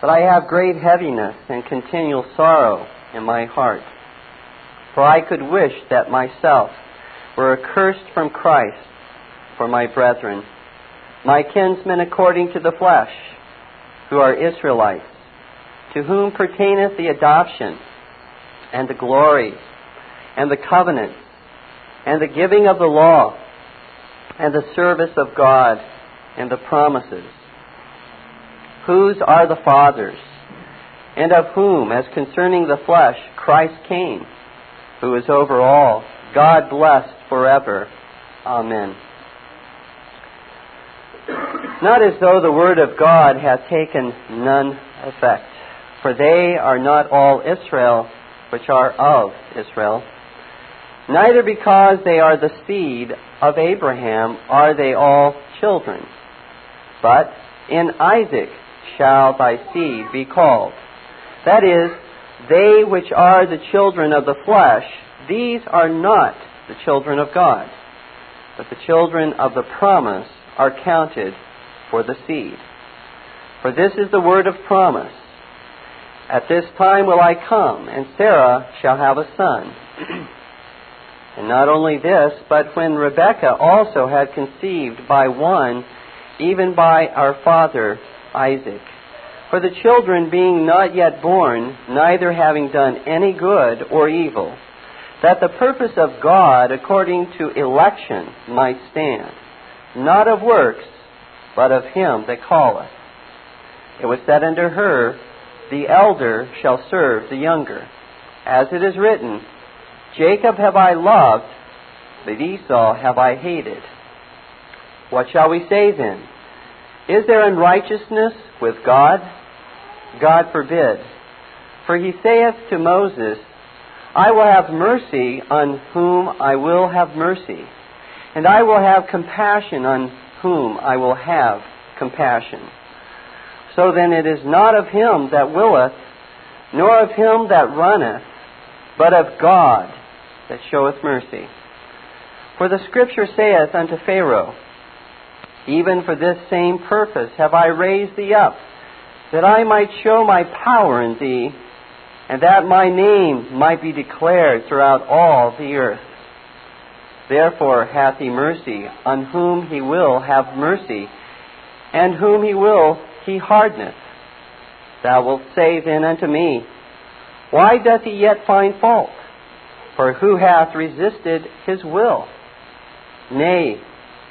but I have great heaviness and continual sorrow in my heart. For I could wish that myself were accursed from Christ for my brethren, my kinsmen according to the flesh, who are Israelites, to whom pertaineth the adoption, and the glory, and the covenant, and the giving of the law, and the service of God, and the promises, whose are the fathers, and of whom, as concerning the flesh, Christ came, who is over all, God blessed forever. Amen. Not as though the word of God hath taken none effect, for they are not all Israel which are of Israel. Neither because they are the seed of Abraham are they all children. But in Isaac shall thy seed be called. That is, they which are the children of the flesh, these are not the children of God. But the children of the promise are counted for the seed. For this is the word of promise. At this time will I come, and Sarah shall have a son. and not only this, but when Rebekah also had conceived by one, even by our father Isaac. For the children being not yet born, neither having done any good or evil, that the purpose of God according to election might stand, not of works, but of him that calleth. It was said unto her, The elder shall serve the younger. As it is written, Jacob have I loved, but Esau have I hated. What shall we say then? Is there unrighteousness with God? God forbid. For he saith to Moses, I will have mercy on whom I will have mercy, and I will have compassion on whom I will have compassion. So then it is not of him that willeth, nor of him that runneth, but of God that showeth mercy. For the Scripture saith unto Pharaoh, Even for this same purpose have I raised thee up, that I might show my power in thee, and that my name might be declared throughout all the earth. Therefore hath he mercy on whom he will have mercy, and whom he will he hardeneth. Thou wilt say then unto me, Why doth he yet find fault? For who hath resisted his will? Nay,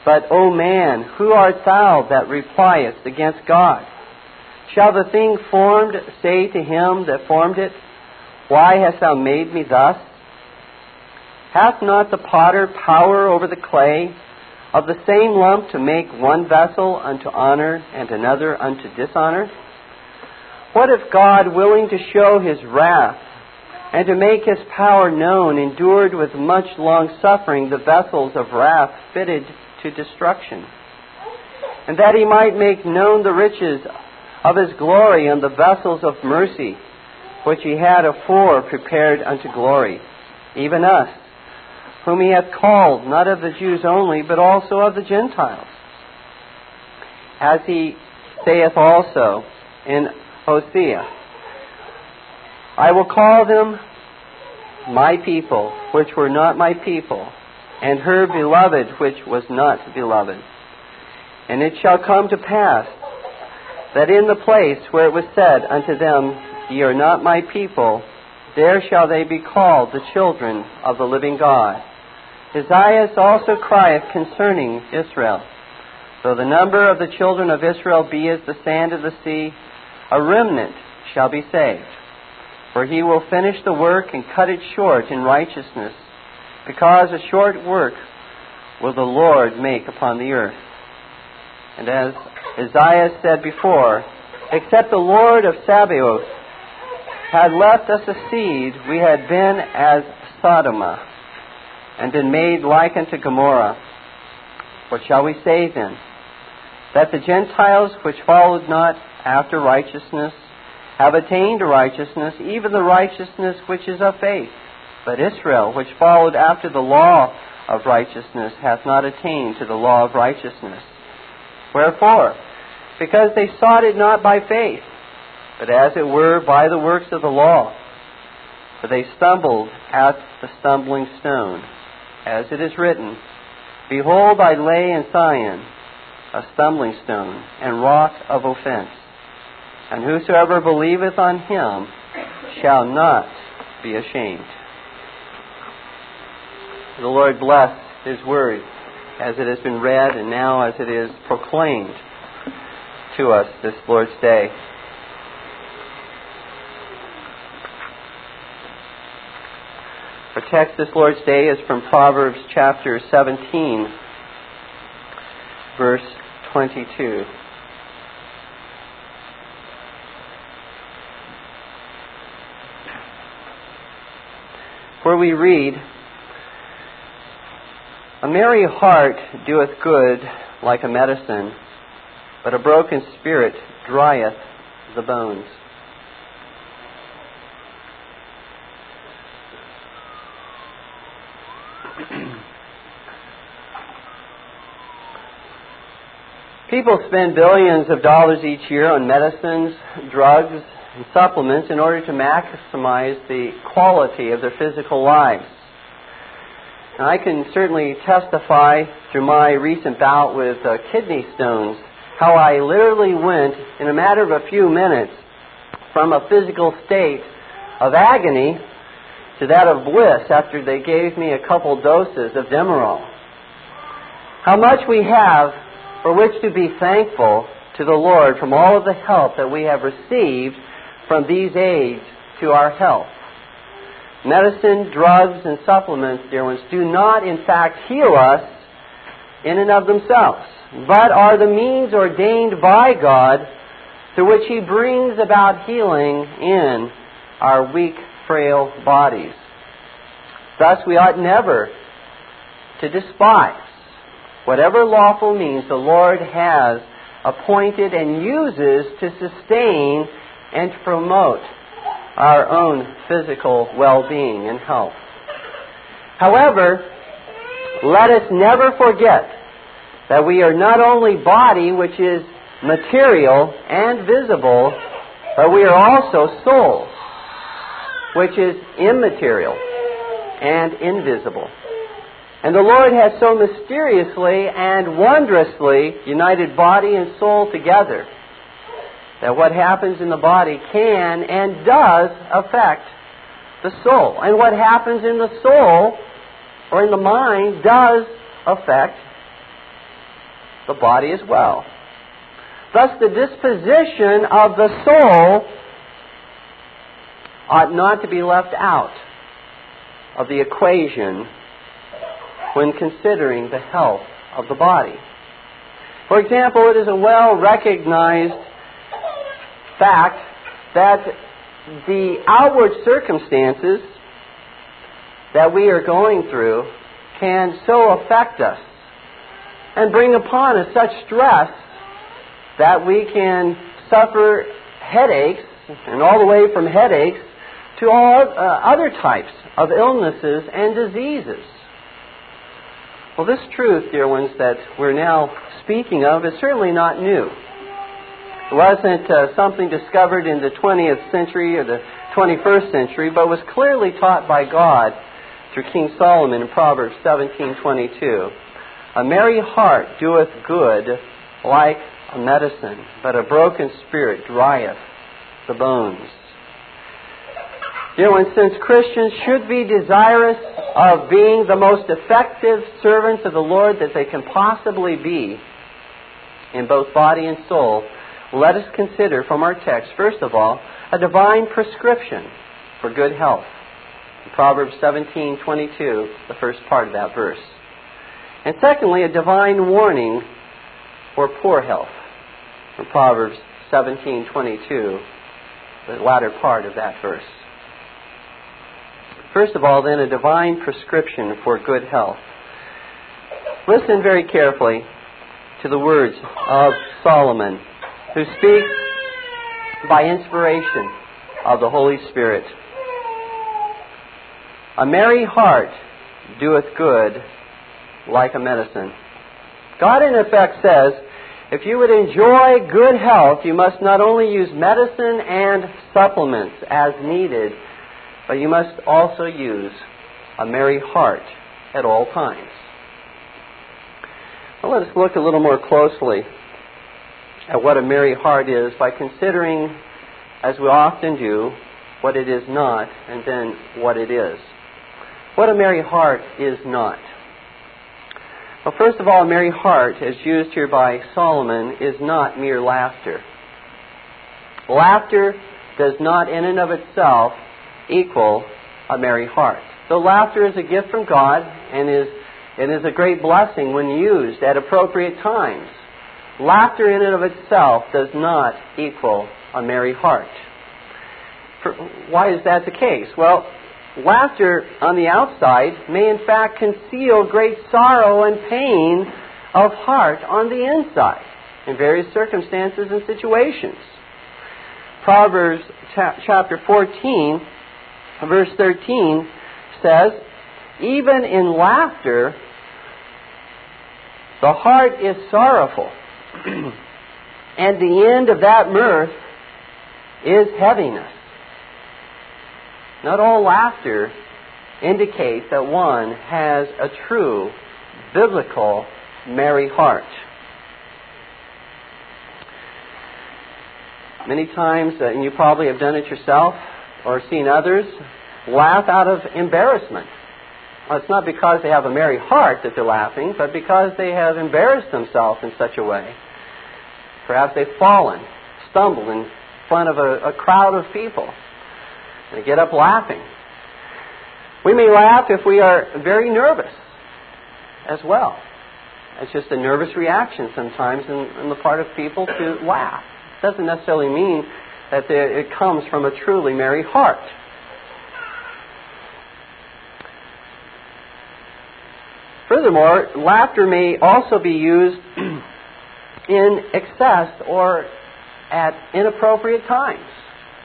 but, O man, who art thou that repliest against God? Shall the thing formed say to him that formed it, Why hast thou made me thus? Hath not the potter power over the clay of the same lump to make one vessel unto honor and another unto dishonor? What if God, willing to show his wrath and to make his power known, endured with much long suffering the vessels of wrath fitted to destruction? And that he might make known the riches of his glory and the vessels of mercy, which he had afore prepared unto glory, even us whom he hath called, not of the Jews only, but also of the Gentiles. As he saith also in Hosea, I will call them my people, which were not my people, and her beloved, which was not beloved. And it shall come to pass that in the place where it was said unto them, Ye are not my people, there shall they be called the children of the living God. Isaiah also crieth concerning Israel. Though the number of the children of Israel be as the sand of the sea, a remnant shall be saved. For he will finish the work and cut it short in righteousness, because a short work will the Lord make upon the earth. And as Isaiah said before, except the Lord of Sabaoth had left us a seed, we had been as Sodom and been made like unto Gomorrah. What shall we say then? That the Gentiles which followed not after righteousness have attained to righteousness, even the righteousness which is of faith. But Israel, which followed after the law of righteousness, hath not attained to the law of righteousness. Wherefore? Because they sought it not by faith, but as it were by the works of the law. For they stumbled at the stumbling stone. As it is written, Behold, I lay in Zion a stumbling stone and rock of offense. And whosoever believeth on him shall not be ashamed. The Lord bless his word as it has been read and now as it is proclaimed to us this Lord's Day. Our text this Lord's Day is from Proverbs chapter 17, verse 22. Where we read, A merry heart doeth good like a medicine, but a broken spirit drieth the bones. People spend billions of dollars each year on medicines, drugs, and supplements in order to maximize the quality of their physical lives. And I can certainly testify through my recent bout with uh, kidney stones how I literally went, in a matter of a few minutes, from a physical state of agony to that of bliss after they gave me a couple doses of Demerol. How much we have for which to be thankful to the Lord from all of the help that we have received from these aids to our health. Medicine, drugs, and supplements, dear ones, do not in fact heal us in and of themselves, but are the means ordained by God through which He brings about healing in our weak, frail bodies. Thus, we ought never to despise whatever lawful means the Lord has appointed and uses to sustain and promote our own physical well being and health. However, let us never forget that we are not only body, which is material and visible, but we are also soul, which is immaterial and invisible. And the Lord has so mysteriously and wondrously united body and soul together that what happens in the body can and does affect the soul. And what happens in the soul or in the mind does affect the body as well. Thus, the disposition of the soul ought not to be left out of the equation when considering the health of the body. For example, it is a well recognized fact that the outward circumstances that we are going through can so affect us and bring upon us such stress that we can suffer headaches, and all the way from headaches to all uh, other types of illnesses and diseases. Well, this truth, dear ones, that we're now speaking of is certainly not new. Wasn't uh, something discovered in the 20th century or the 21st century, but was clearly taught by God through King Solomon in Proverbs 17:22. A merry heart doeth good like a medicine, but a broken spirit drieth the bones. Dear ones, since Christians should be desirous of being the most effective servants of the Lord that they can possibly be in both body and soul, let us consider from our text, first of all, a divine prescription for good health. Proverbs 17:22, the first part of that verse. And secondly, a divine warning for poor health. From Proverbs 17:22, the latter part of that verse. First of all, then, a divine prescription for good health. Listen very carefully to the words of Solomon, who speaks by inspiration of the Holy Spirit. A merry heart doeth good like a medicine. God, in effect, says If you would enjoy good health, you must not only use medicine and supplements as needed, but you must also use a merry heart at all times. Let us look a little more closely at what a merry heart is by considering, as we often do, what it is not and then what it is. What a merry heart is not. Well, first of all, a merry heart, as used here by Solomon, is not mere laughter. Laughter does not, in and of itself, equal a merry heart. Though laughter is a gift from God and is, and is a great blessing when used at appropriate times, laughter in and of itself does not equal a merry heart. For, why is that the case? Well, Laughter on the outside may in fact conceal great sorrow and pain of heart on the inside in various circumstances and situations. Proverbs chapter 14, verse 13 says, Even in laughter, the heart is sorrowful, and the end of that mirth is heaviness. Not all laughter indicates that one has a true biblical merry heart. Many times, uh, and you probably have done it yourself or seen others, laugh out of embarrassment. Well, it's not because they have a merry heart that they're laughing, but because they have embarrassed themselves in such a way. Perhaps they've fallen, stumbled in front of a, a crowd of people. They get up laughing. We may laugh if we are very nervous as well. It's just a nervous reaction sometimes on the part of people to laugh. It doesn't necessarily mean that it comes from a truly merry heart. Furthermore, laughter may also be used in excess or at inappropriate times.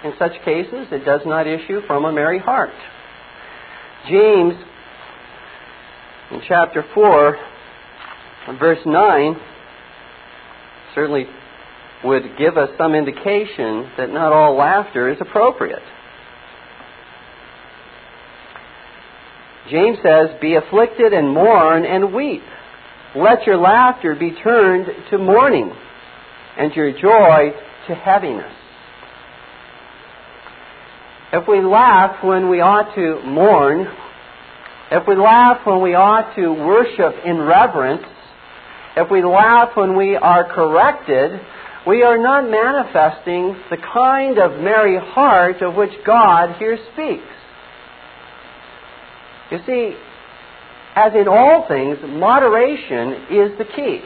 In such cases, it does not issue from a merry heart. James, in chapter 4, verse 9, certainly would give us some indication that not all laughter is appropriate. James says, Be afflicted and mourn and weep. Let your laughter be turned to mourning, and your joy to heaviness. If we laugh when we ought to mourn, if we laugh when we ought to worship in reverence, if we laugh when we are corrected, we are not manifesting the kind of merry heart of which God here speaks. You see, as in all things, moderation is the key.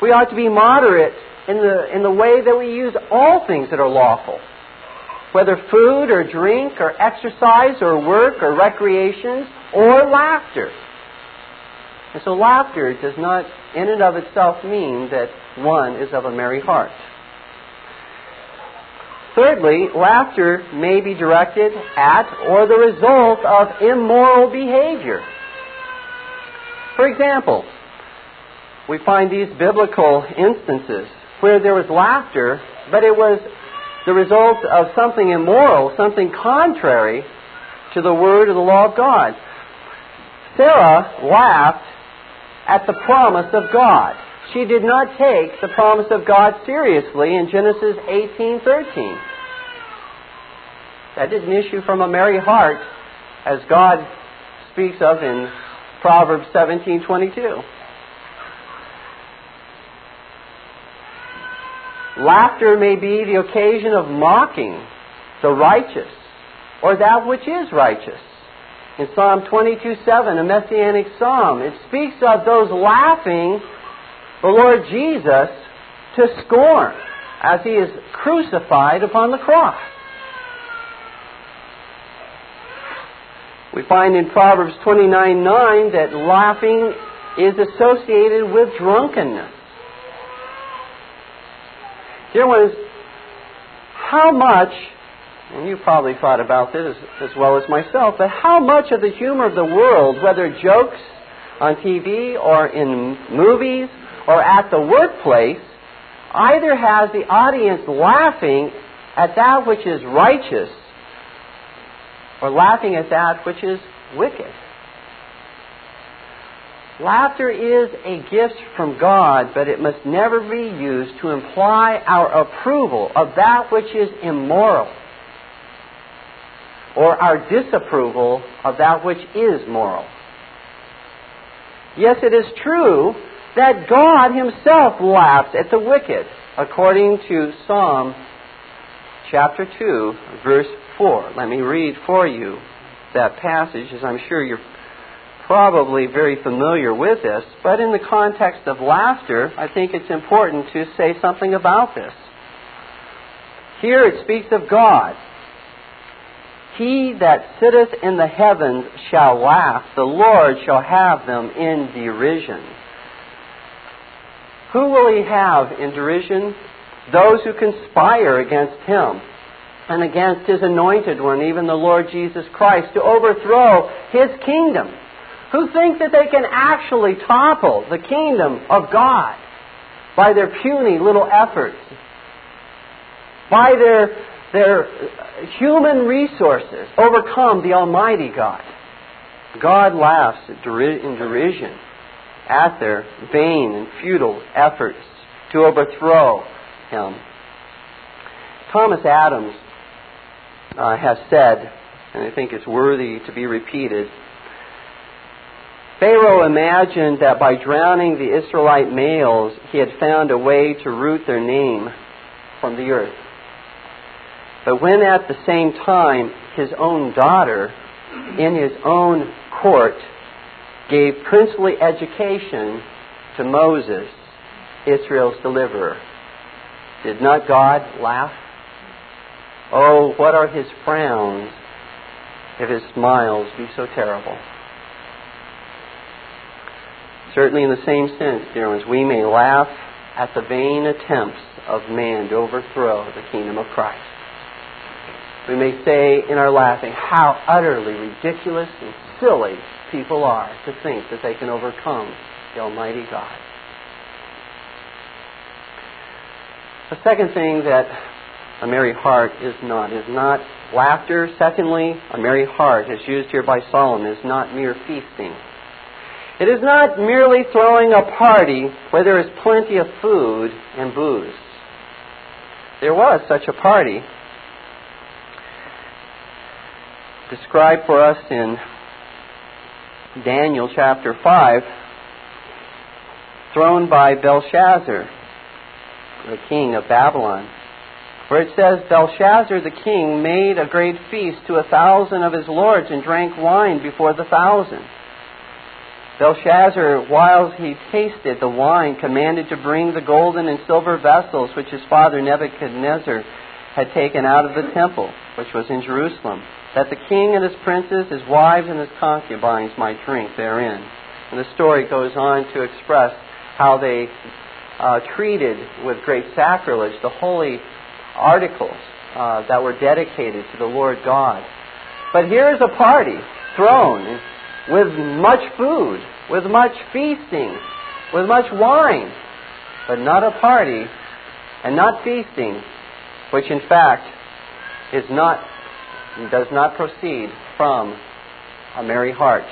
We ought to be moderate in the, in the way that we use all things that are lawful whether food or drink or exercise or work or recreation or laughter. And so laughter does not in and of itself mean that one is of a merry heart. Thirdly, laughter may be directed at or the result of immoral behavior. For example, we find these biblical instances where there was laughter, but it was the result of something immoral, something contrary to the word of the law of God. Sarah laughed at the promise of God. She did not take the promise of God seriously in Genesis 18:13. That didn't issue from a merry heart as God speaks of in Proverbs 17:22. Laughter may be the occasion of mocking the righteous or that which is righteous. In Psalm 22:7, a messianic psalm, it speaks of those laughing the Lord Jesus to scorn as he is crucified upon the cross. We find in Proverbs 29 9 that laughing is associated with drunkenness. Dear ones, how much, and you probably thought about this as, as well as myself, but how much of the humor of the world, whether jokes on TV or in movies or at the workplace, either has the audience laughing at that which is righteous or laughing at that which is wicked. Laughter is a gift from God, but it must never be used to imply our approval of that which is immoral or our disapproval of that which is moral. Yes, it is true that God Himself laughs at the wicked, according to Psalm chapter 2, verse 4. Let me read for you that passage, as I'm sure you're probably very familiar with this, but in the context of laughter, I think it's important to say something about this. Here it speaks of God. He that sitteth in the heavens shall laugh, the Lord shall have them in derision. Who will he have in derision? Those who conspire against him and against his anointed one, even the Lord Jesus Christ, to overthrow his kingdom. Who think that they can actually topple the kingdom of God by their puny little efforts, by their, their human resources, overcome the Almighty God. God laughs in derision at their vain and futile efforts to overthrow him. Thomas Adams uh, has said, and I think it's worthy to be repeated. Pharaoh imagined that by drowning the Israelite males, he had found a way to root their name from the earth. But when at the same time his own daughter, in his own court, gave princely education to Moses, Israel's deliverer, did not God laugh? Oh, what are his frowns if his smiles be so terrible? Certainly, in the same sense, dear ones, we may laugh at the vain attempts of man to overthrow the kingdom of Christ. We may say in our laughing how utterly ridiculous and silly people are to think that they can overcome the Almighty God. The second thing that a merry heart is not. Is not laughter. Secondly, a merry heart, as used here by Solomon, is not mere feasting. It is not merely throwing a party where there is plenty of food and booze. There was such a party described for us in Daniel chapter 5, thrown by Belshazzar, the king of Babylon where it says, Belshazzar the king made a great feast to a thousand of his lords and drank wine before the thousand. Belshazzar, while he tasted the wine, commanded to bring the golden and silver vessels which his father Nebuchadnezzar had taken out of the temple, which was in Jerusalem, that the king and his princes, his wives, and his concubines might drink therein. And the story goes on to express how they uh, treated with great sacrilege the holy articles uh, that were dedicated to the Lord God. But here's a party thrown with much food, with much feasting, with much wine, but not a party and not feasting, which in fact is not does not proceed from a merry heart.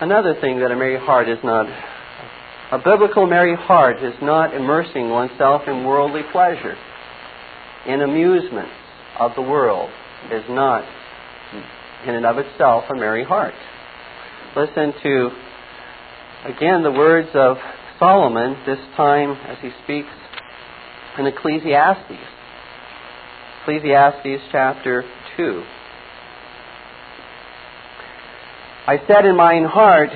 Another thing that a merry heart is not a biblical merry heart is not immersing oneself in worldly pleasure, in amusements of the world. is not, in and of itself, a merry heart. Listen to, again, the words of Solomon, this time as he speaks in Ecclesiastes. Ecclesiastes chapter 2. I said in mine heart,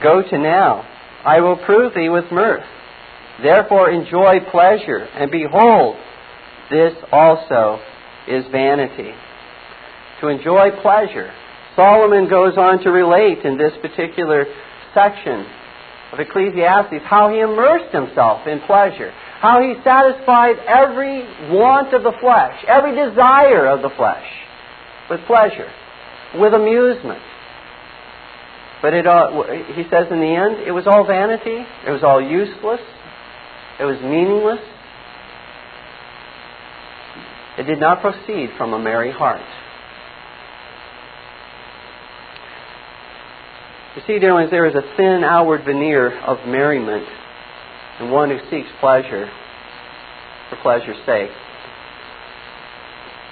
Go to now I will prove thee with mirth. Therefore enjoy pleasure, and behold, this also is vanity. To enjoy pleasure. Solomon goes on to relate in this particular section of Ecclesiastes how he immersed himself in pleasure, how he satisfied every want of the flesh, every desire of the flesh with pleasure, with amusement. But it all, he says in the end, it was all vanity. It was all useless. It was meaningless. It did not proceed from a merry heart. You see, dear ones, there is a thin outward veneer of merriment in one who seeks pleasure for pleasure's sake.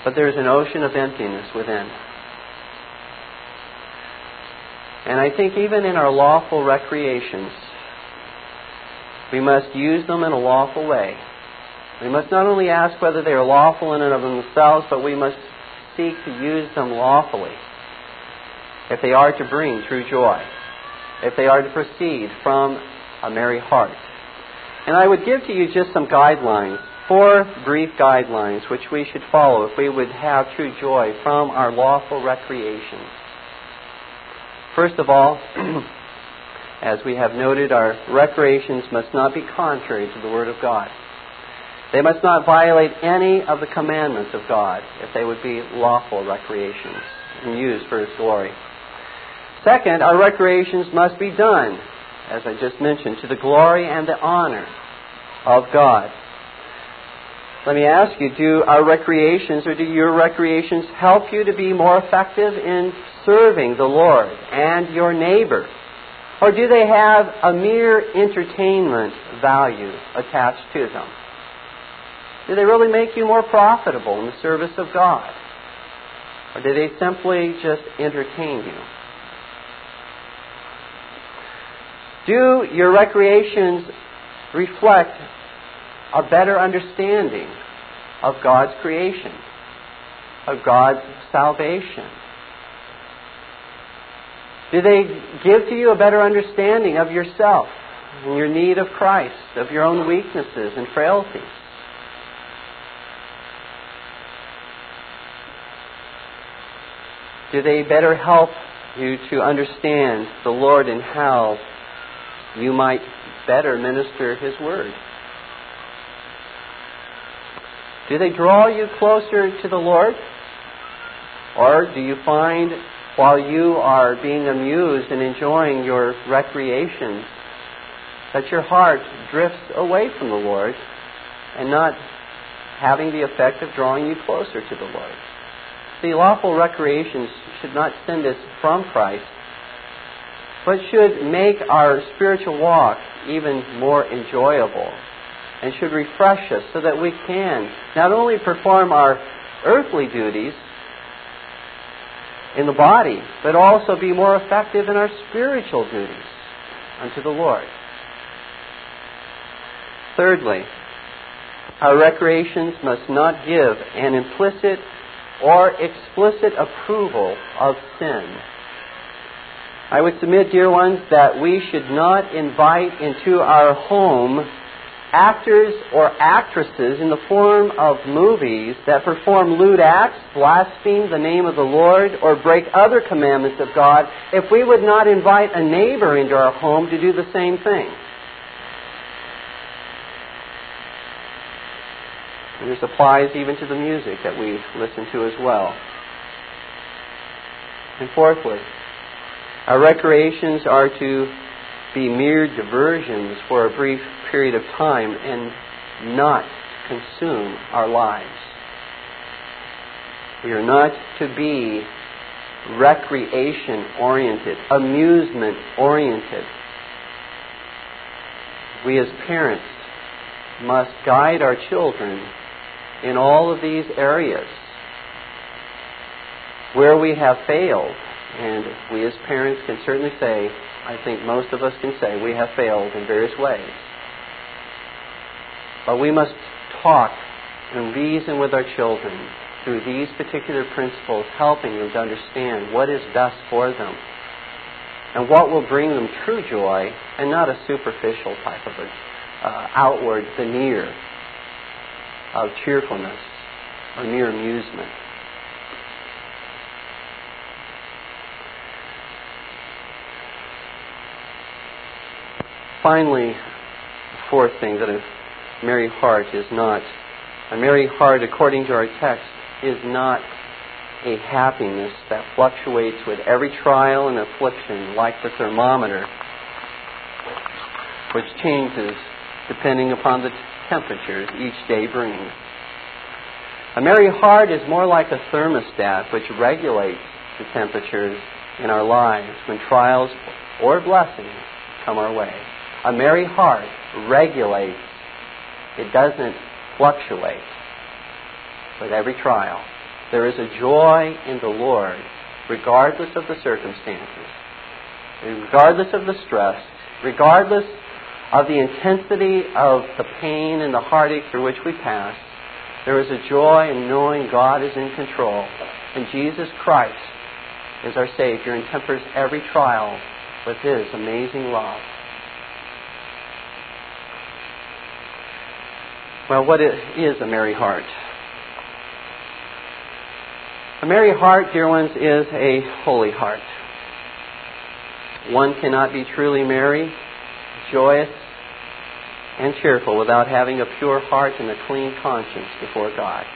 But there is an ocean of emptiness within. And I think even in our lawful recreations, we must use them in a lawful way. We must not only ask whether they are lawful in and of themselves, but we must seek to use them lawfully if they are to bring true joy, if they are to proceed from a merry heart. And I would give to you just some guidelines, four brief guidelines which we should follow if we would have true joy from our lawful recreations. First of all, as we have noted, our recreations must not be contrary to the Word of God. They must not violate any of the commandments of God if they would be lawful recreations and used for His glory. Second, our recreations must be done, as I just mentioned, to the glory and the honor of God. Let me ask you, do our recreations or do your recreations help you to be more effective in serving the Lord and your neighbor? Or do they have a mere entertainment value attached to them? Do they really make you more profitable in the service of God? Or do they simply just entertain you? Do your recreations reflect a better understanding of God's creation, of God's salvation? Do they give to you a better understanding of yourself and your need of Christ, of your own weaknesses and frailties? Do they better help you to understand the Lord and how you might better minister His Word? Do they draw you closer to the Lord? Or do you find while you are being amused and enjoying your recreation that your heart drifts away from the Lord and not having the effect of drawing you closer to the Lord? The lawful recreations should not send us from Christ, but should make our spiritual walk even more enjoyable and should refresh us so that we can not only perform our earthly duties in the body, but also be more effective in our spiritual duties unto the Lord. Thirdly, our recreations must not give an implicit or explicit approval of sin. I would submit, dear ones, that we should not invite into our home actors or actresses in the form of movies that perform lewd acts, blaspheme the name of the Lord, or break other commandments of God if we would not invite a neighbor into our home to do the same thing. And this applies even to the music that we listen to as well. And fourthly, our recreations are to be mere diversions for a brief period of time and not consume our lives. We are not to be recreation oriented, amusement oriented. We as parents must guide our children in all of these areas where we have failed. And we as parents can certainly say, I think most of us can say, we have failed in various ways. But we must talk and reason with our children through these particular principles, helping them to understand what is best for them and what will bring them true joy and not a superficial type of a, uh, outward veneer of cheerfulness or mere amusement. Finally, the fourth thing that a merry heart is not, a merry heart, according to our text, is not a happiness that fluctuates with every trial and affliction, like the thermometer, which changes depending upon the temperatures each day brings. A merry heart is more like a thermostat which regulates the temperatures in our lives when trials or blessings come our way. A merry heart regulates, it doesn't fluctuate with every trial. There is a joy in the Lord regardless of the circumstances, regardless of the stress, regardless of the intensity of the pain and the heartache through which we pass. There is a joy in knowing God is in control and Jesus Christ is our Savior and tempers every trial with His amazing love. Well, what is a merry heart? A merry heart, dear ones, is a holy heart. One cannot be truly merry, joyous, and cheerful without having a pure heart and a clean conscience before God.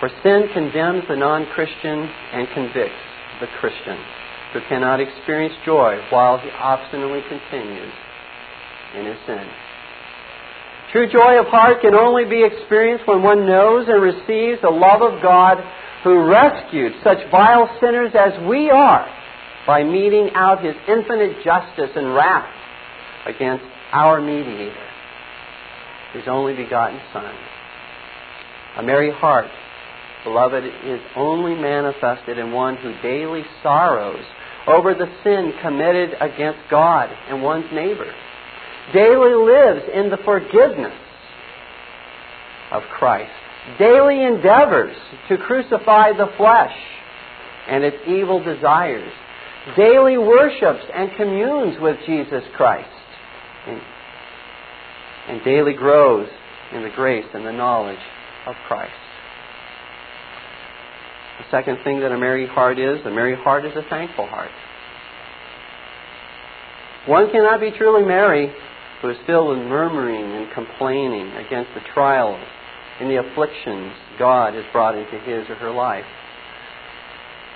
For sin condemns the non Christian and convicts the Christian who cannot experience joy while he obstinately continues in his sin. True joy of heart can only be experienced when one knows and receives the love of God who rescued such vile sinners as we are by meting out his infinite justice and wrath against our mediator, his only begotten Son. A merry heart, beloved, is only manifested in one who daily sorrows over the sin committed against God and one's neighbor, daily lives in the forgiveness of Christ daily endeavors to crucify the flesh and its evil desires, daily worships and communes with Jesus Christ, and, and daily grows in the grace and the knowledge of Christ. The second thing that a merry heart is, a merry heart is a thankful heart. One cannot be truly merry who is filled with murmuring and complaining against the trials and the afflictions God has brought into his or her life.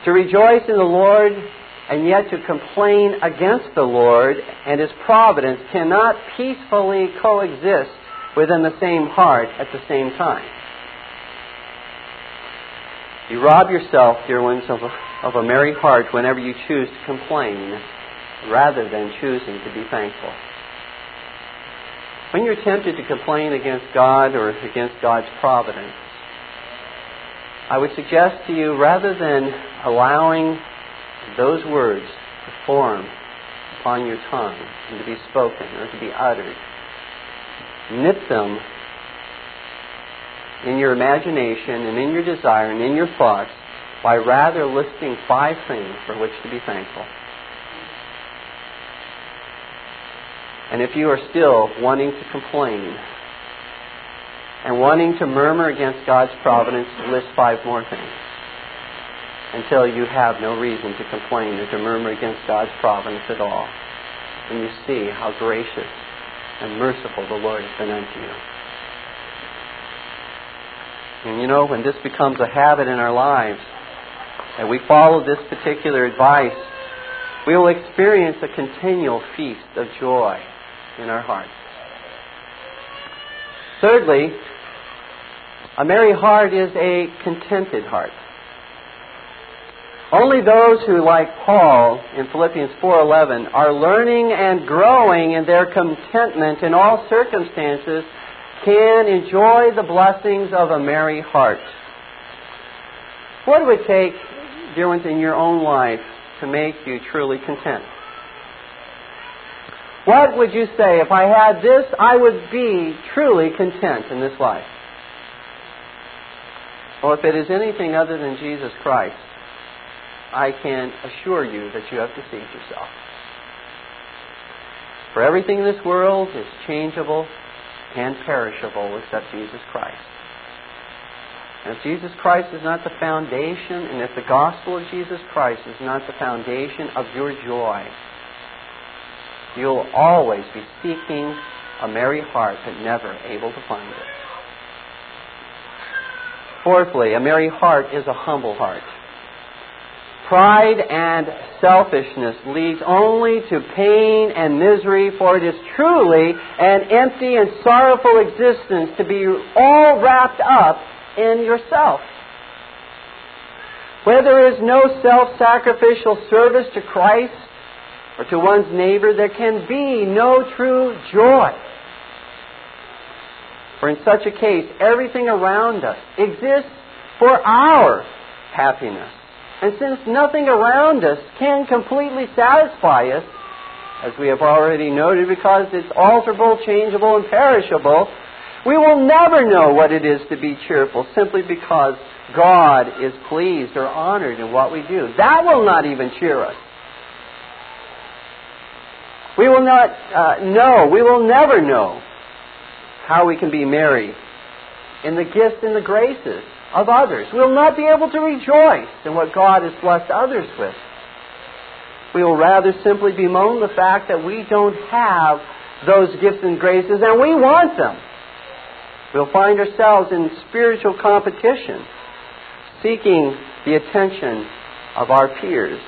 To rejoice in the Lord and yet to complain against the Lord and his providence cannot peacefully coexist within the same heart at the same time. You rob yourself, dear ones, of a, of a merry heart whenever you choose to complain rather than choosing to be thankful. When you're tempted to complain against God or against God's providence, I would suggest to you rather than allowing those words to form upon your tongue and to be spoken or to be uttered, nip them in your imagination and in your desire and in your thoughts by rather listing five things for which to be thankful. And if you are still wanting to complain and wanting to murmur against God's providence, list five more things until you have no reason to complain or to murmur against God's providence at all. And you see how gracious and merciful the Lord has been unto you. And you know, when this becomes a habit in our lives, and we follow this particular advice, we will experience a continual feast of joy in our hearts. Thirdly, a merry heart is a contented heart. Only those who, like Paul in Philippians 4:11, are learning and growing in their contentment in all circumstances can enjoy the blessings of a merry heart. What would it take, dear ones, in your own life to make you truly content? What would you say if I had this, I would be truly content in this life? Well, if it is anything other than Jesus Christ, I can assure you that you have deceived yourself. For everything in this world is changeable and perishable except Jesus Christ. And if Jesus Christ is not the foundation, and if the gospel of Jesus Christ is not the foundation of your joy, You'll always be seeking a merry heart but never able to find it. Fourthly, a merry heart is a humble heart. Pride and selfishness leads only to pain and misery, for it is truly an empty and sorrowful existence to be all wrapped up in yourself. Where there is no self sacrificial service to Christ or to one's neighbor, there can be no true joy. For in such a case, everything around us exists for our happiness. And since nothing around us can completely satisfy us, as we have already noted, because it's alterable, changeable, and perishable, we will never know what it is to be cheerful simply because God is pleased or honored in what we do. That will not even cheer us. We will not uh, know, we will never know how we can be merry in the gifts and the graces of others. We'll not be able to rejoice in what God has blessed others with. We will rather simply bemoan the fact that we don't have those gifts and graces and we want them. We'll find ourselves in spiritual competition, seeking the attention of our peers.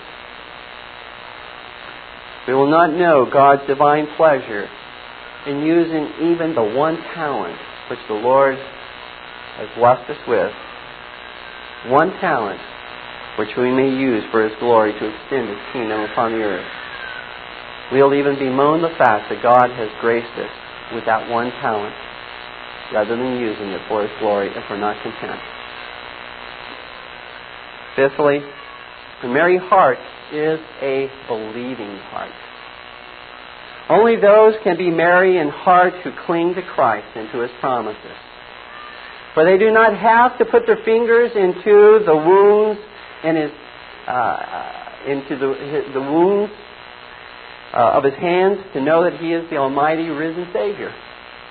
We will not know God's divine pleasure in using even the one talent which the Lord has blessed us with one talent which we may use for His glory to extend His kingdom upon the earth. We'll even bemoan the fact that God has graced us with that one talent rather than using it for His glory if we're not content. Fifthly, a merry heart is a believing heart. Only those can be merry in heart who cling to Christ and to His promises. For they do not have to put their fingers into the wounds in his, uh, into the, his, the wounds uh, of his hands to know that he is the Almighty risen Savior,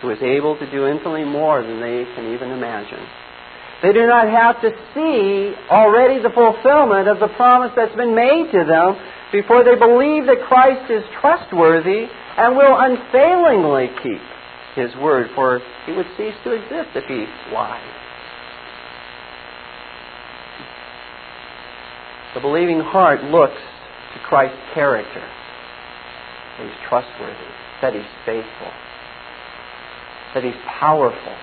who is able to do infinitely more than they can even imagine. They do not have to see already the fulfillment of the promise that's been made to them before they believe that Christ is trustworthy and will unfailingly keep his word, for he would cease to exist if he lied. The believing heart looks to Christ's character. That he's trustworthy, that he's faithful, that he's powerful,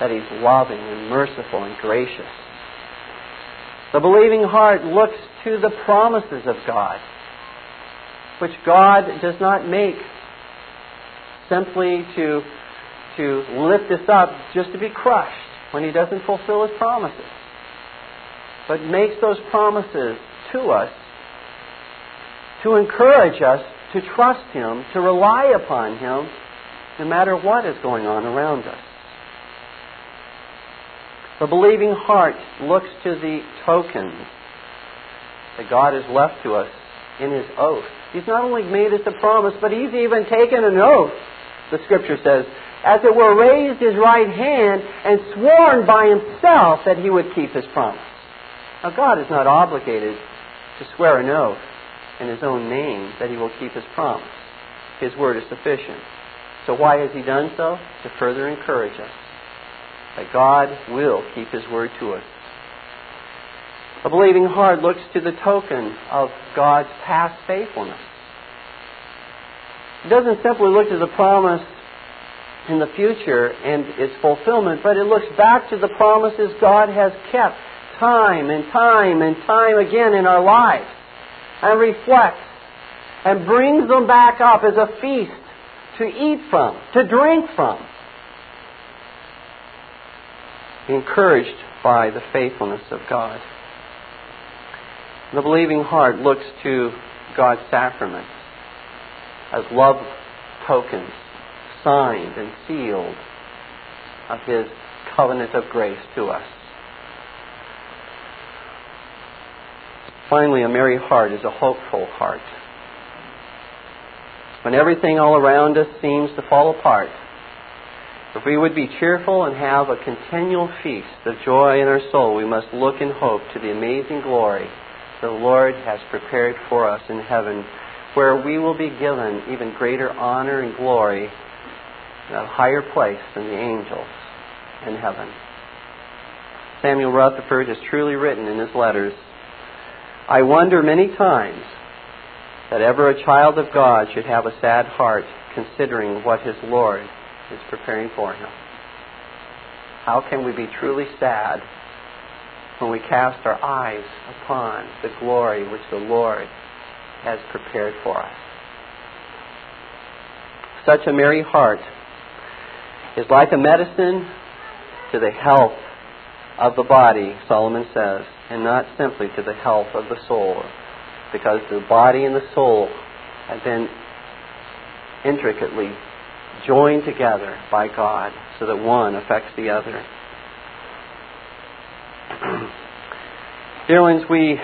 that he's loving and merciful and gracious. The believing heart looks to the promises of God, which God does not make simply to, to lift us up just to be crushed when He doesn't fulfill His promises, but makes those promises to us to encourage us to trust Him, to rely upon Him, no matter what is going on around us. The believing heart looks to the tokens that God has left to us in His oath. He's not only made us a promise, but He's even taken an oath the scripture says, as it were, raised his right hand and sworn by himself that he would keep his promise. Now, God is not obligated to swear an oath in his own name that he will keep his promise. His word is sufficient. So, why has he done so? To further encourage us that God will keep his word to us. A believing heart looks to the token of God's past faithfulness. It doesn't simply look to the promise in the future and its fulfillment, but it looks back to the promises God has kept time and time and time again in our lives and reflects and brings them back up as a feast to eat from, to drink from. Encouraged by the faithfulness of God. The believing heart looks to God's sacraments as love tokens, signed and sealed of His covenant of grace to us. Finally, a merry heart is a hopeful heart. When everything all around us seems to fall apart, if we would be cheerful and have a continual feast of joy in our soul, we must look in hope to the amazing glory the Lord has prepared for us in heaven where we will be given even greater honor and glory, a higher place than the angels in heaven. Samuel Rutherford has truly written in his letters, I wonder many times that ever a child of God should have a sad heart considering what his Lord is preparing for him. How can we be truly sad when we cast our eyes upon the glory which the Lord has prepared for us? Such a merry heart is like a medicine to the health of the body, Solomon says, and not simply to the health of the soul, because the body and the soul have been intricately joined together by God so that one affects the other. Dear ones, we,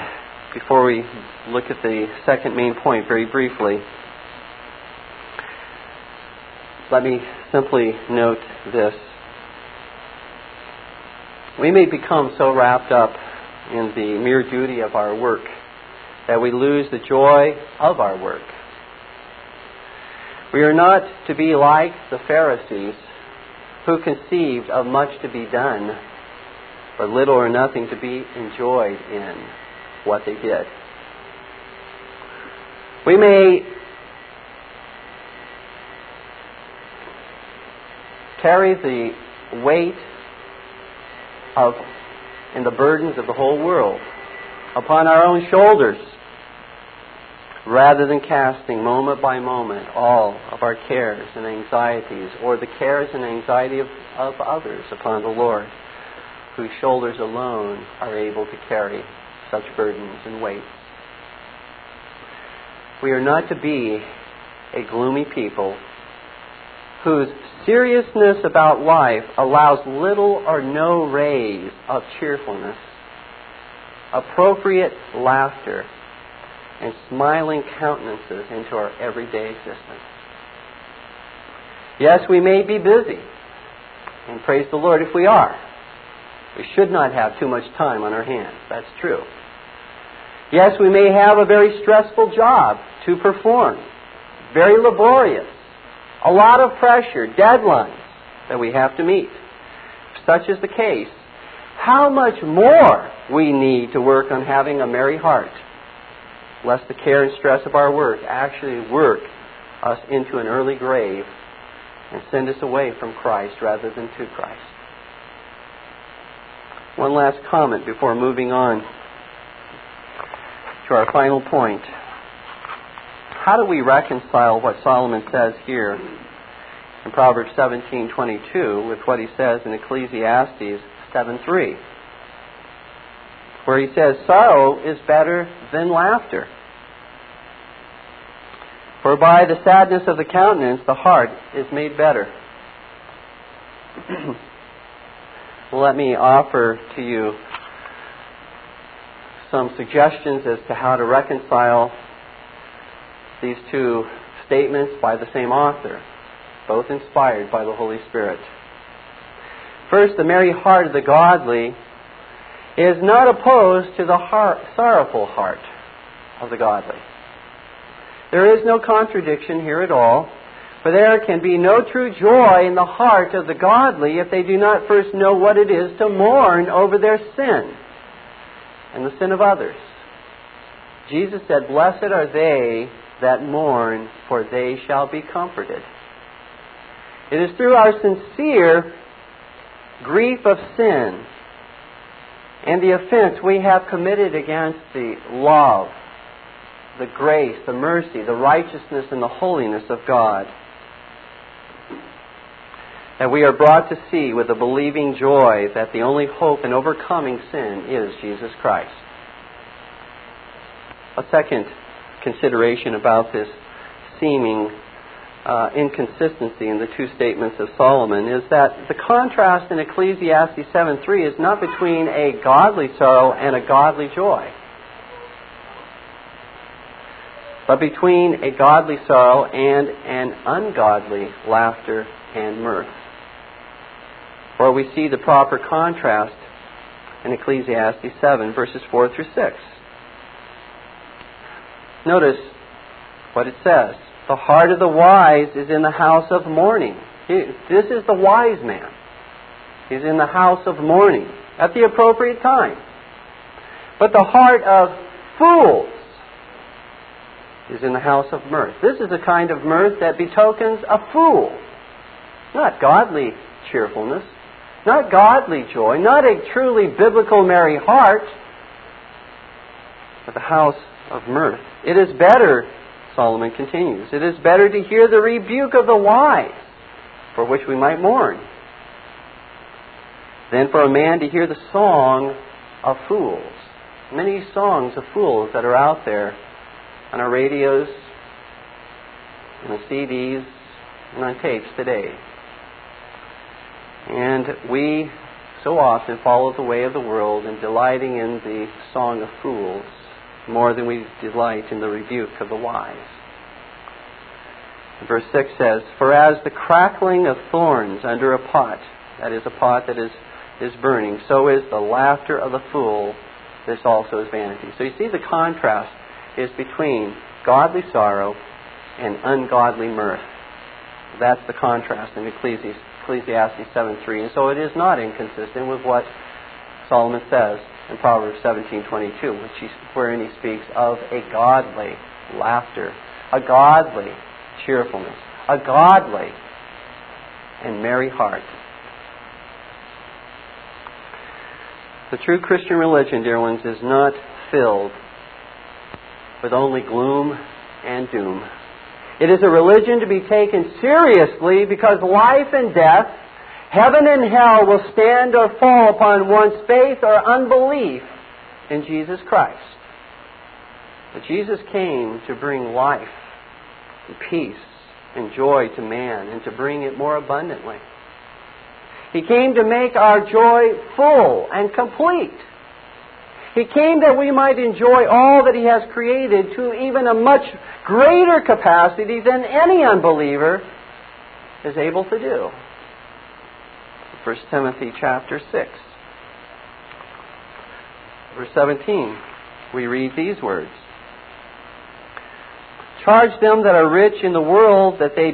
before we look at the second main point very briefly, let me simply note this. We may become so wrapped up in the mere duty of our work that we lose the joy of our work. We are not to be like the Pharisees who conceived of much to be done, but little or nothing to be enjoyed in what they did. We may carry the weight of and the burdens of the whole world upon our own shoulders rather than casting moment by moment all of our cares and anxieties or the cares and anxiety of, of others upon the Lord, whose shoulders alone are able to carry such burdens and weights. We are not to be a gloomy people whose seriousness about life allows little or no rays of cheerfulness, appropriate laughter, and smiling countenances into our everyday existence. Yes, we may be busy, and praise the Lord if we are. We should not have too much time on our hands. That's true. Yes, we may have a very stressful job to perform, very laborious a lot of pressure, deadlines that we have to meet. If such is the case, how much more we need to work on having a merry heart, lest the care and stress of our work actually work us into an early grave and send us away from Christ rather than to Christ. One last comment before moving on to our final point. How do we reconcile what Solomon says here in Proverbs 17:22 with what he says in Ecclesiastes 7:3? Where he says, "Sorrow is better than laughter." For by the sadness of the countenance the heart is made better. Let me offer to you some suggestions as to how to reconcile these two statements by the same author, both inspired by the Holy Spirit. First, the merry heart of the godly is not opposed to the heart, sorrowful heart of the godly. There is no contradiction here at all, for there can be no true joy in the heart of the godly if they do not first know what it is to mourn over their sin and the sin of others. Jesus said, Blessed are they that mourn, for they shall be comforted. It is through our sincere grief of sin and the offense we have committed against the love, the grace, the mercy, the righteousness, and the holiness of God that we are brought to see with a believing joy that the only hope in overcoming sin is Jesus Christ. A second consideration about this seeming uh, inconsistency in the two statements of Solomon is that the contrast in Ecclesiastes 7:3 is not between a godly sorrow and a godly joy, but between a godly sorrow and an ungodly laughter and mirth. Where we see the proper contrast in Ecclesiastes 7, verses 4 through 6. Notice what it says. The heart of the wise is in the house of mourning. He, this is the wise man. He's in the house of mourning. at the appropriate time. But the heart of fools is in the house of mirth. This is a kind of mirth that betokens a fool, not godly cheerfulness, not godly joy, not a truly biblical merry heart, but the house of mirth. It is better, Solomon continues, it is better to hear the rebuke of the wise, for which we might mourn, than for a man to hear the song of fools. Many songs of fools that are out there on our radios, on the CDs, and on tapes today. And we so often follow the way of the world in delighting in the song of fools more than we delight in the rebuke of the wise. Verse 6 says, For as the crackling of thorns under a pot, that is a pot that is, is burning, so is the laughter of the fool, this also is vanity. So you see the contrast is between godly sorrow and ungodly mirth. That's the contrast in Ecclesiastes, Ecclesiastes 7.3. And so it is not inconsistent with what Solomon says in Proverbs 17.22, which he, wherein he speaks of a godly laughter, a godly cheerfulness, a godly and merry heart. The true Christian religion, dear ones, is not filled with only gloom and doom. It is a religion to be taken seriously because life and death, heaven and hell will stand or fall upon one's faith or unbelief in Jesus Christ. But Jesus came to bring life and peace and joy to man and to bring it more abundantly. He came to make our joy full and complete. He came that we might enjoy all that He has created to even a much greater capacity than any unbeliever is able to do. 1 Timothy chapter 6. Verse 17, we read these words Charge them that are rich in the world that they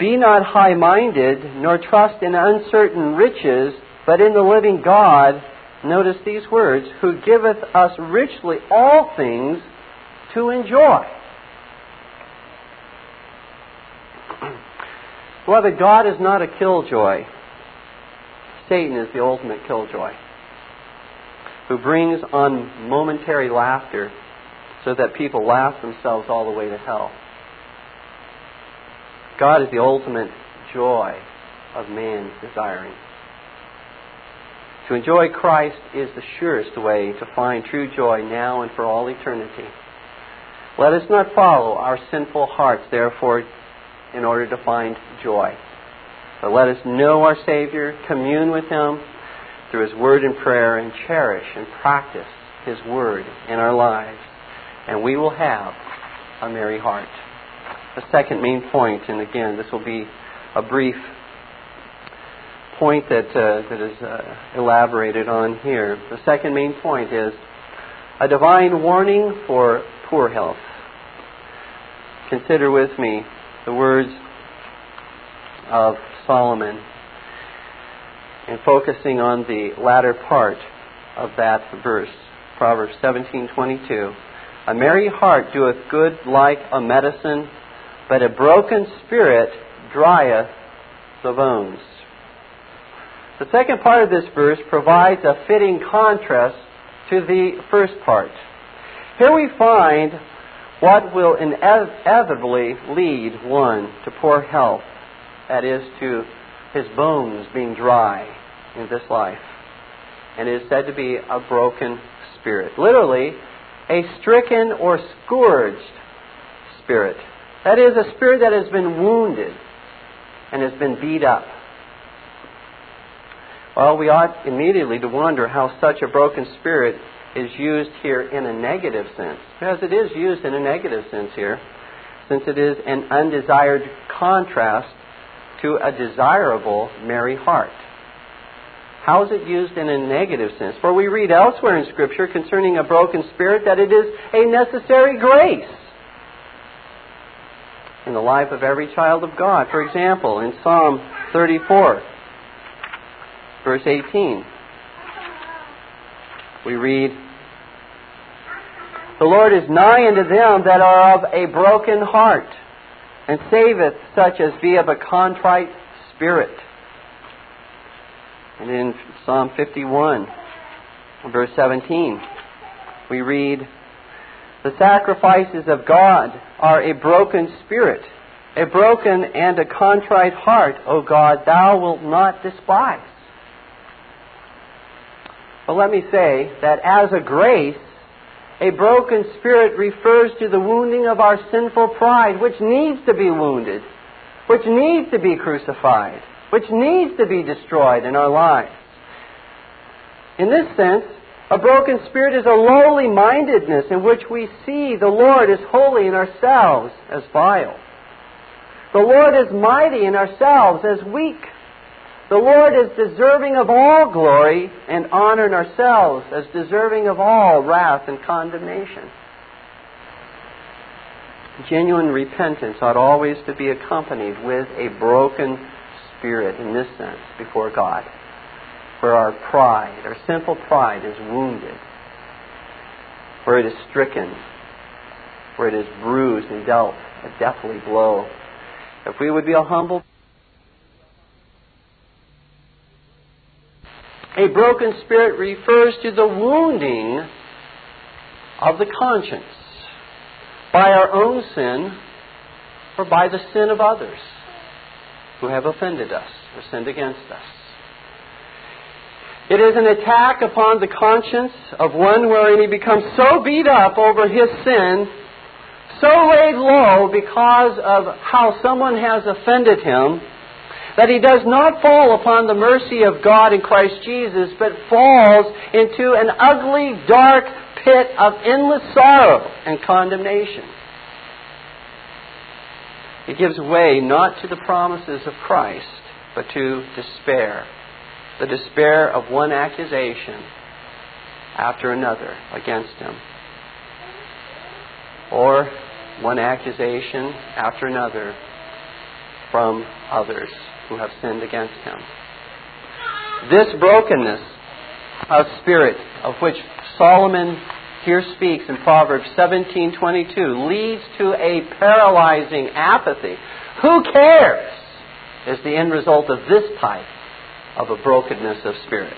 be not high minded, nor trust in uncertain riches, but in the living God notice these words, who giveth us richly all things to enjoy. Beloved, God is not a killjoy. Satan is the ultimate killjoy, who brings on momentary laughter so that people laugh themselves all the way to hell. God is the ultimate joy of man's desiring. To enjoy Christ is the surest way to find true joy now and for all eternity. Let us not follow our sinful hearts, therefore, in order to find joy. But let us know our Savior, commune with Him through His Word and prayer, and cherish and practice His Word in our lives. And we will have a merry heart. The second main point, and again, this will be a brief point that, uh, that is uh, elaborated on here. The second main point is a divine warning for poor health. Consider with me the words of Solomon and focusing on the latter part of that verse, Proverbs 17:22. A merry heart doeth good like a medicine, but a broken spirit drieth the bones. The second part of this verse provides a fitting contrast to the first part. Here we find what will inevitably lead one to poor health, that is, to his bones being dry in this life. And it is said to be a broken spirit. Literally, a stricken or scourged spirit. That is, a spirit that has been wounded and has been beat up. Well, we ought immediately to wonder how such a broken spirit is used here in a negative sense. Because it is used in a negative sense here, since it is an undesired contrast to a desirable merry heart. How is it used in a negative sense? For we read elsewhere in Scripture concerning a broken spirit that it is a necessary grace in the life of every child of God. For example, in Psalm 34, verse 18. We read, The Lord is nigh unto them that are of a broken heart, and saveth such as be of a contrite spirit. And in Psalm 51, verse 17, we read, The sacrifices of God are a broken spirit, a broken and a contrite heart, O God, thou wilt not despise. But let me say that as a grace, a broken spirit refers to the wounding of our sinful pride, which needs to be wounded, which needs to be crucified, which needs to be destroyed in our lives. In this sense, a broken spirit is a lowly mindedness in which we see the Lord as holy and ourselves as vile. The Lord is mighty and ourselves as weak. The Lord is deserving of all glory and honor in ourselves as deserving of all wrath and condemnation. Genuine repentance ought always to be accompanied with a broken spirit in this sense before God, where our pride, our sinful pride, is wounded, where it is stricken, where it is bruised and dealt a deathly blow. If we would be a humble A broken spirit refers to the wounding of the conscience by our own sin or by the sin of others who have offended us or sinned against us. It is an attack upon the conscience of one wherein he becomes so beat up over his sin, so laid low because of how someone has offended him, that he does not fall upon the mercy of God in Christ Jesus, but falls into an ugly, dark pit of endless sorrow and condemnation. It gives way not to the promises of Christ, but to despair. The despair of one accusation after another against him. Or one accusation after another from others who have sinned against him. This brokenness of spirit, of which Solomon here speaks in Proverbs 17:22, leads to a paralyzing apathy. Who cares? Is the end result of this type of a brokenness of spirit.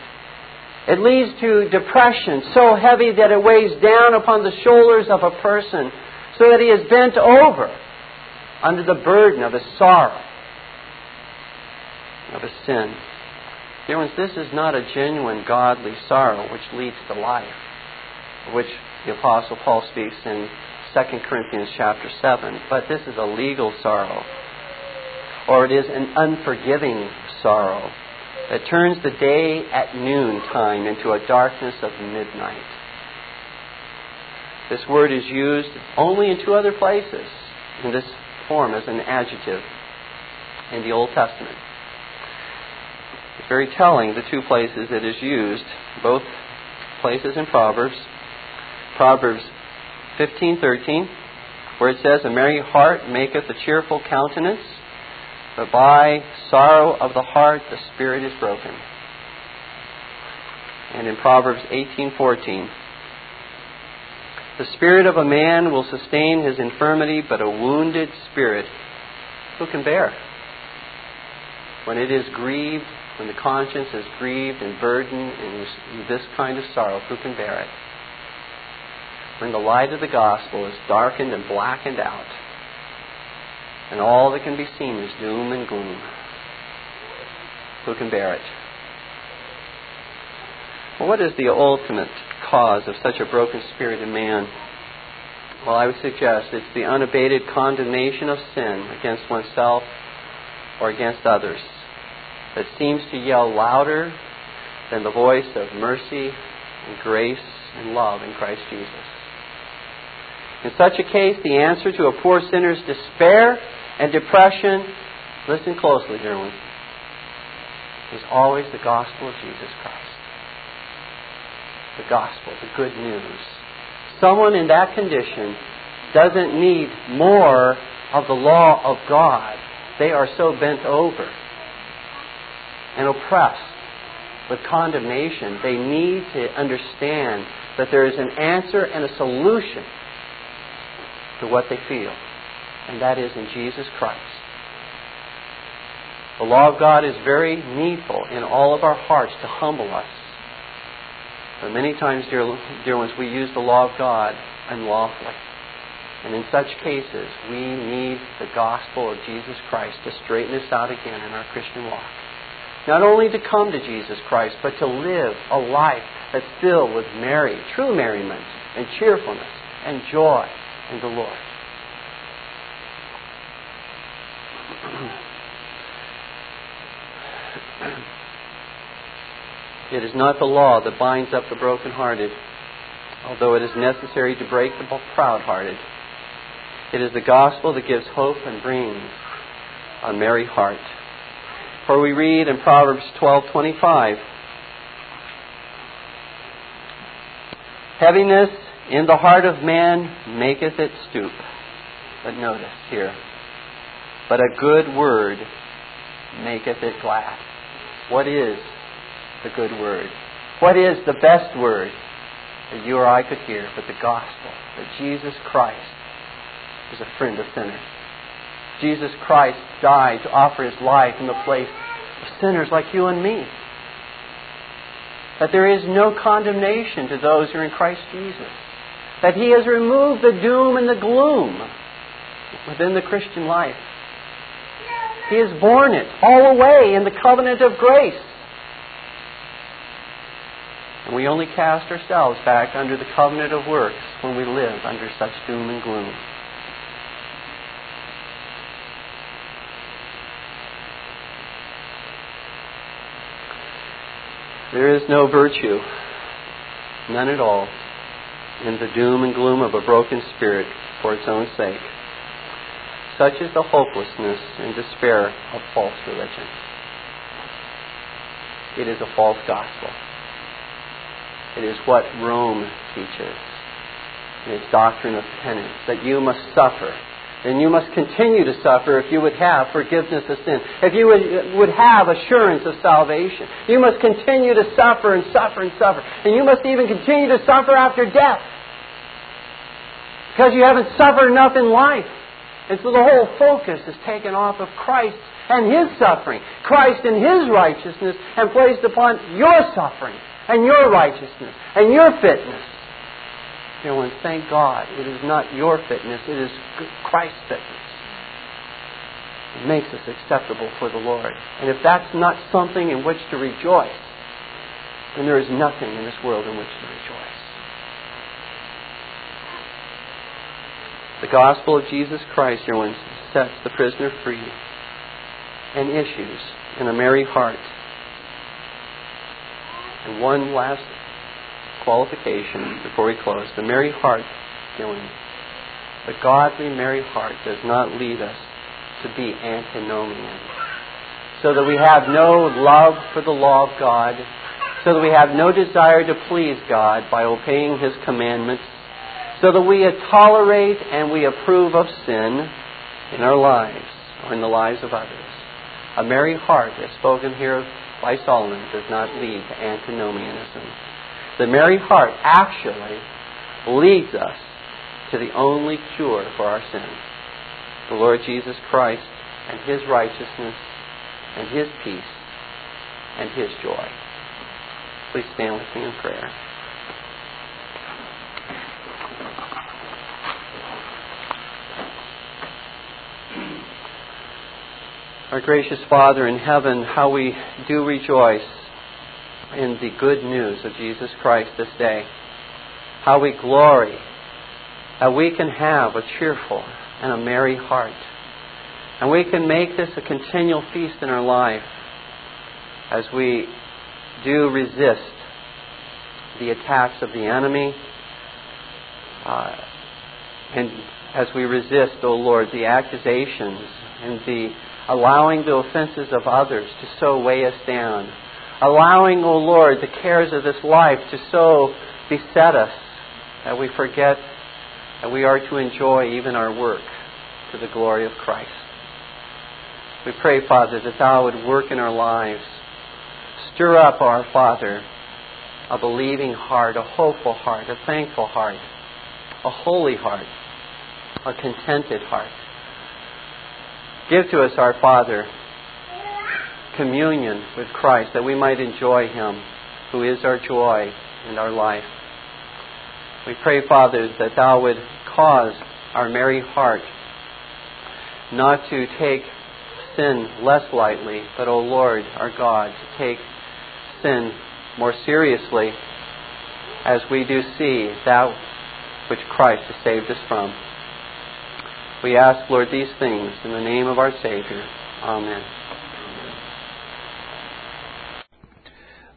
It leads to depression so heavy that it weighs down upon the shoulders of a person so that he is bent over under the burden of his sorrow of a sin. Dear ones, this is not a genuine godly sorrow which leads to life, which the Apostle Paul speaks in 2 Corinthians chapter 7, but this is a legal sorrow, or it is an unforgiving sorrow that turns the day at noon time into a darkness of midnight. This word is used only in two other places in this form as an adjective in the Old Testament. Very telling the two places it is used, both places in Proverbs. Proverbs 15:13, where it says, "A merry heart maketh a cheerful countenance, but by sorrow of the heart the spirit is broken." And in Proverbs 18:14, "The spirit of a man will sustain his infirmity, but a wounded spirit who can bear?" When it is grieved, when the conscience is grieved and burdened in this kind of sorrow, who can bear it? When the light of the gospel is darkened and blackened out, and all that can be seen is doom and gloom, who can bear it? Well, what is the ultimate cause of such a broken spirit in man? Well, I would suggest it's the unabated condemnation of sin against oneself or against others that seems to yell louder than the voice of mercy and grace and love in Christ Jesus. In such a case, the answer to a poor sinner's despair and depression, listen closely, dear ones, is always the gospel of Jesus Christ. The gospel, the good news. Someone in that condition doesn't need more of the law of God. They are so bent over and oppressed with condemnation, they need to understand that there is an answer and a solution to what they feel, and that is in Jesus Christ. The law of God is very needful in all of our hearts to humble us. But many times, dear, dear ones, we use the law of God unlawfully. And in such cases, we need the gospel of Jesus Christ to straighten us out again in our Christian walk. Not only to come to Jesus Christ, but to live a life that's filled with merry, true merriment and cheerfulness and joy in the Lord. It is not the law that binds up the brokenhearted, although it is necessary to break the proud-hearted. It is the gospel that gives hope and brings a merry heart. For we read in Proverbs 12:25, Heaviness in the heart of man maketh it stoop. But notice here, but a good word maketh it glad. What is the good word? What is the best word that you or I could hear but the gospel that Jesus Christ is a friend of sinners? Jesus Christ died to offer his life in the place of sinners like you and me. That there is no condemnation to those who are in Christ Jesus. That he has removed the doom and the gloom within the Christian life. He has borne it all away in the covenant of grace. And we only cast ourselves back under the covenant of works when we live under such doom and gloom. There is no virtue, none at all, in the doom and gloom of a broken spirit for its own sake. Such is the hopelessness and despair of false religion. It is a false gospel. It is what Rome teaches in its doctrine of penance, that you must suffer. And you must continue to suffer if you would have forgiveness of sin. If you would, would have assurance of salvation. You must continue to suffer and suffer and suffer. And you must even continue to suffer after death. Because you haven't suffered enough in life. And so the whole focus is taken off of Christ and His suffering, Christ and His righteousness, and placed upon your suffering and your righteousness and your fitness. Dear ones, thank God it is not your fitness, it is Christ's fitness. It makes us acceptable for the Lord. And if that's not something in which to rejoice, then there is nothing in this world in which to rejoice. The gospel of Jesus Christ, dear ones, sets the prisoner free and issues in a merry heart and one last qualification before we close. The merry heart feeling. The godly merry heart does not lead us to be antinomian. So that we have no love for the law of God, so that we have no desire to please God by obeying His commandments, so that we tolerate and we approve of sin in our lives or in the lives of others. A merry heart as spoken here by Solomon does not lead to antinomianism. The merry heart actually leads us to the only cure for our sins the Lord Jesus Christ and His righteousness and His peace and His joy. Please stand with me in prayer. Our gracious Father in heaven, how we do rejoice in the good news of Jesus Christ this day. How we glory, how we can have a cheerful and a merry heart. And we can make this a continual feast in our life as we do resist the attacks of the enemy. Uh, and as we resist, O oh Lord, the accusations and the allowing the offenses of others to so weigh us down, allowing, O Lord, the cares of this life to so beset us that we forget that we are to enjoy even our work to the glory of Christ. We pray, Father, that Thou would work in our lives, Stir up, our Father, a believing heart, a hopeful heart, a thankful heart, a holy heart, a contented heart. Give to us, our Father, communion with Christ that we might enjoy Him, who is our joy and our life. We pray, Father, that Thou would cause our merry heart not to take sin less lightly, but, O Lord, our God, to take sin more seriously as we do see that which Christ has saved us from. We ask, Lord, these things in the name of our Savior. Amen.